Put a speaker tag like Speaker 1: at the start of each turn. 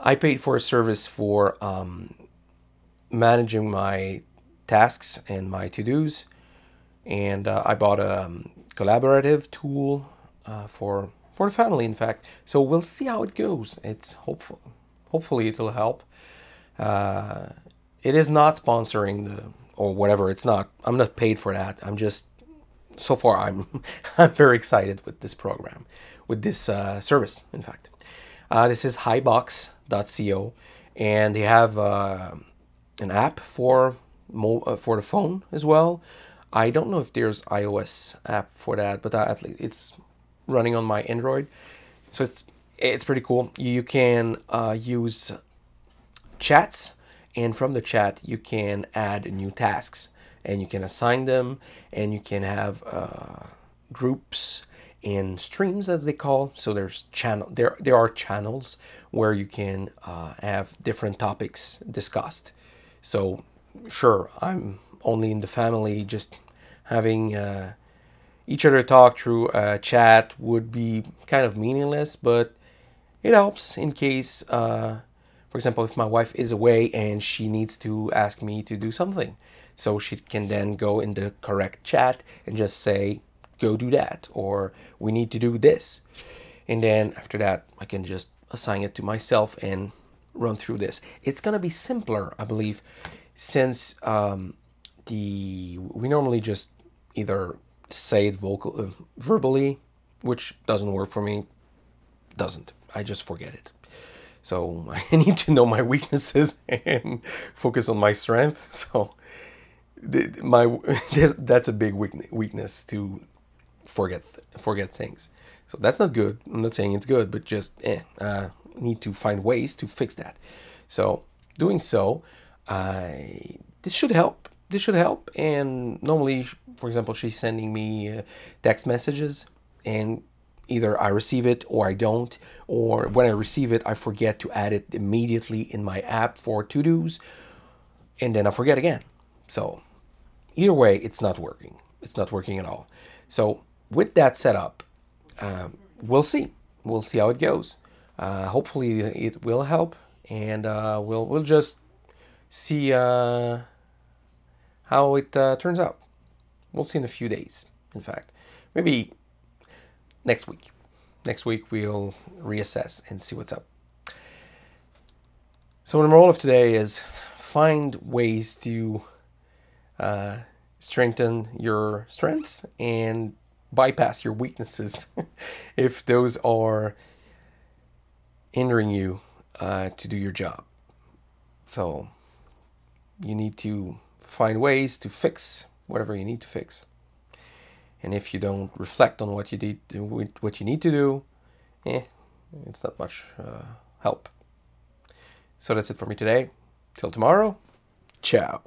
Speaker 1: I paid for a service for um, managing my tasks and my to-dos, and uh, I bought a um, collaborative tool uh, for for the family, in fact. So we'll see how it goes. It's hopeful, hopefully it'll help. Uh, it is not sponsoring the or whatever. It's not. I'm not paid for that. I'm just so far I'm I'm very excited with this program, with this uh, service. In fact, uh, this is hibox.co, and they have uh, an app for uh, for the phone as well. I don't know if there's iOS app for that, but at least it's running on my Android, so it's it's pretty cool. You can uh, use chats, and from the chat you can add new tasks, and you can assign them, and you can have uh, groups and streams as they call. So there's channel there there are channels where you can uh, have different topics discussed. So sure, I'm only in the family, just having uh, each other talk through a chat would be kind of meaningless, but it helps in case, uh, for example, if my wife is away and she needs to ask me to do something. So she can then go in the correct chat and just say, go do that, or we need to do this. And then after that, I can just assign it to myself and run through this. It's going to be simpler, I believe, since um, the we normally just either say it vocal uh, verbally, which doesn't work for me. Doesn't. I just forget it. So I need to know my weaknesses and focus on my strength. So my that's a big weakness to forget forget things. So that's not good. I'm not saying it's good, but just eh, uh, need to find ways to fix that. So doing so, I this should help. This should help. And normally, for example, she's sending me uh, text messages, and either I receive it or I don't, or when I receive it, I forget to add it immediately in my app for to dos, and then I forget again. So either way, it's not working. It's not working at all. So with that setup, uh, we'll see. We'll see how it goes. Uh, hopefully, it will help, and uh, we'll we'll just see uh, how it uh, turns out. We'll see in a few days. In fact, maybe next week. Next week we'll reassess and see what's up. So the moral of today is find ways to uh, strengthen your strengths and bypass your weaknesses if those are hindering you uh, to do your job. So you need to find ways to fix whatever you need to fix. And if you don't reflect on what you need, what you need to do, eh, it's not much uh, help. So that's it for me today. Till tomorrow, ciao.